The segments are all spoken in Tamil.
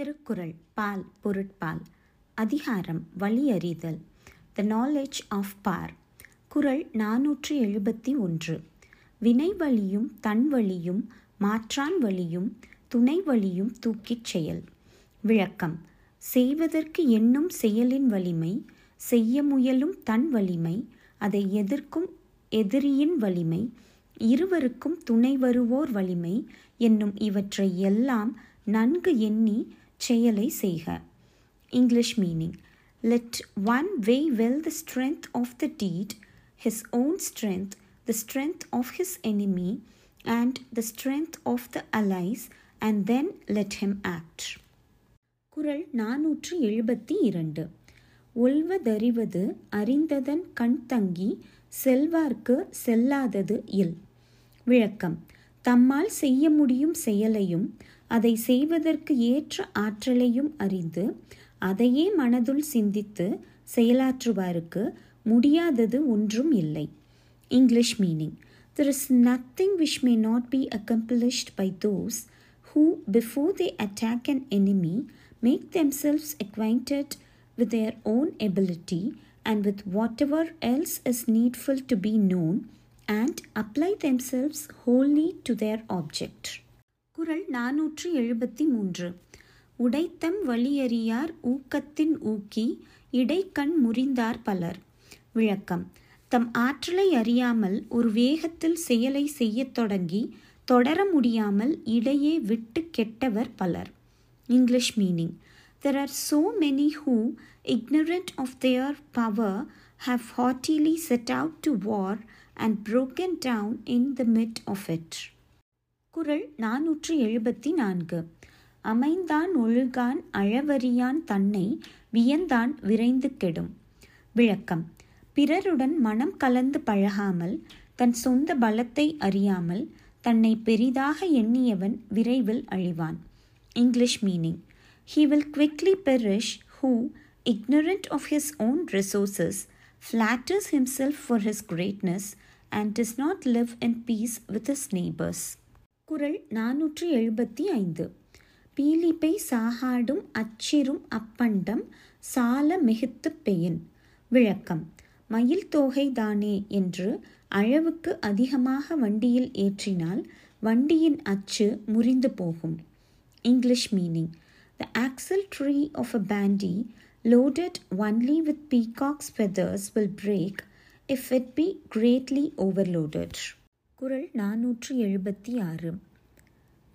திருக்குறள் பால் பொருட்பால் அதிகாரம் வழியறிதல் த நாலேஜ் ஆஃப் பார் குரல் நாநூற்றி எழுபத்தி ஒன்று. வினை வழியும் தன் வழியும் மாற்றான் வழியும் துணை வழியும் தூக்கிச் செயல். விளக்கம் செய்வதற்கு எண்ணும் செயலின் வலிமை செய்ய முயலும் தன் வலிமை அதை எதிர்க்கும் எதிரியின் வலிமை இருவருக்கும் துணை வருவோர் வலிமை என்னும் இவற்றை எல்லாம் நன்கு எண்ணி செயலை செய்க. English meaning let one weigh well the strength of the deed his own strength the strength of his enemy and the strength of the allies and then let him act குறள் நாநூற்று எழுபத்தி இரண்டு ஒல்வதறிவது அறிந்ததன் கண் தங்கி செல்வார்க்கு செல்லாதது இல். விளக்கம். தம்மால் செய்ய முடியும் செயலையும் அதை செய்வதற்கு ஏற்ற ஆற்றலையும் அறிந்து அதையே மனதுள் சிந்தித்து செயலாற்றுவாருக்கு முடியாதது ஒன்றும் இல்லை English meaning there is nothing which may not be accomplished by those who, before they attack an enemy, make themselves acquainted with their own ability and with whatever else is needful to be known, and apply themselves wholly to their object. குரல் நாநூற்று எழுபத்தி மூன்று உடைத்தம் வழியறியார் ஊக்கத்தின் ஊக்கி இடைக்கண் முறிந்தார் பலர். விளக்கம். தம் ஆற்றலை அறியாமல் ஒரு வேகத்தில் செயலை செய்யத் தொடங்கி தொடர முடியாமல் இடையே விட்டு கெட்டவர் பலர். English meaning. There are so many who ignorant of their power have haughtily set out to war and broken down in the mid of it. குறள் நாநூற்று எழுபத்தி நான்கு. அமைந்தான் ஒழுகான் அழவறியான் தன்னை வியந்தான் விரைந்து கெடும். விளக்கம். பிறருடன் மனம் கலந்து பழகாமல் தன் சொந்த பலத்தை அறியாமல் தன்னை பெரிதாக எண்ணியவன் விரைவில் அழிவான். English meaning. He will quickly perish who ignorant of his own resources, flatters himself for his greatness, and does not live in peace with his neighbors. குரல் நானூற்றி எழுபத்தி ஐந்து பீலிப்பை சாகாடும் அச்சிரும் அப்பண்டம் சால மிகுத்து பெயின். விளக்கம். மயில் தோகை தானே என்று அளவுக்கு அதிகமாக வண்டியில் ஏற்றினால் வண்டியின் அச்சு முறிந்து போகும். English meaning. The axle tree of a bandy loaded only with peacocks feathers will break if it be greatly overloaded குரல் நாநூற்று எழுபத்தி ஆறு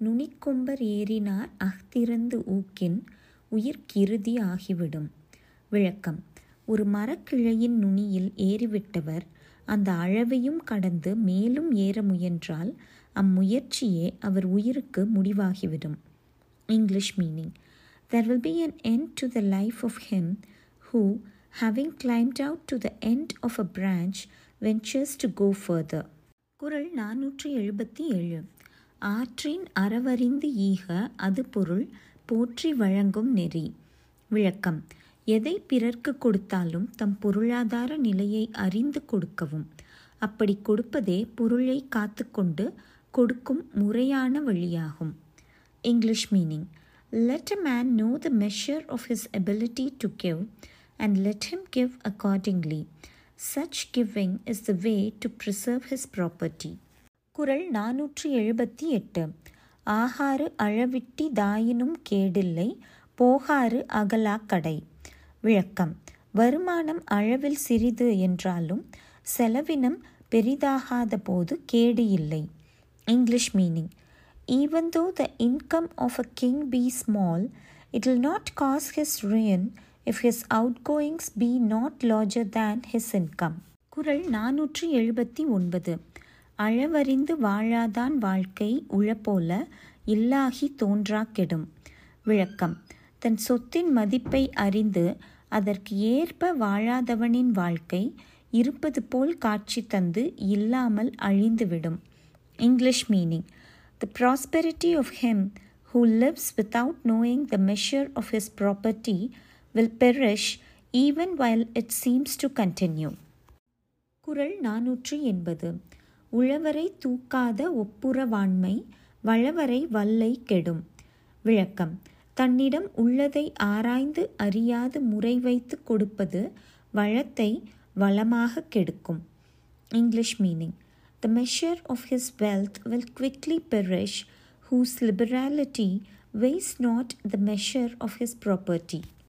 நுனிக்கொம்பர் ஏறினார் அஃதிறந்து ஊக்கின் உயிர்க்கிருதி ஆகிவிடும். விளக்கம். ஒரு மரக்கிளையின் நுனியில் ஏறிவிட்டவர் அந்த அளவையும் கடந்து மேலும் ஏற முயன்றால் அம்முயற்சியே அவர் உயிருக்கு முடிவாகிவிடும். English meaning. There will be an end to the life of him who having climbed out to the end of a branch ventures to go further குரல் நானூற்றி எழுபத்தி ஏழு ஆற்றின் அறவறிந்து ஈக அது பொருள் போற்றி வழங்கும் நெறி. விளக்கம். எதை பிறர்க்கு கொடுத்தாலும் தம் பொருளாதார நிலையை அறிந்து கொடுக்கவும். அப்படி கொடுப்பதே பொருளை காத்துக்கொண்டு கொடுக்கும் முறையான வழியாகும். English meaning. Let a man know the measure of his ability to give, and let him give accordingly. Such giving is the way to preserve his property. குரல் நானூற்றி எழுபத்தி எட்டு ஆகாறு அழவிட்டி தாயினும் கேடில்லை போகாறு அகலா கடை விளக்கம் வருமானம் அளவில் சிறிது என்றாலும் செலவினம் பெரிதாகாத போது கேடு இல்லை English meaning even though the income of a king be small it will not cause his ruin if his outgoings be not larger than his income. குரல் நாநூற்றி எழுபத்தி ஒன்பது அளவறிந்து வாழாதான் வாழ்க்கை உழப்போல இல்லாகி தோன்றா கெடும் விளக்கம். தன் சொத்தின் மதிப்பை அறிந்து அதற்கு ஏற்ப வாழாதவனின் வாழ்க்கை இருப்பது போல் காட்சி தந்து இல்லாமல் அழிந்துவிடும். English meaning The prosperity of him who lives without knowing the measure of his property will perish even while it seems to continue. குரல் நாநூற்றி எண்பது. உழவரை தூக்காத ஒப்புரவாண்மை வளவரை வல்லை கெடும். விளக்கம். தன்னிடம் உள்ளதை ஆராய்ந்து அறியாது முறை வைத்து கொடுப்பது வளத்தை வளமாக கெடுக்கும். English meaning the measure of his wealth will quickly perish whose liberality weighs not the measure of his property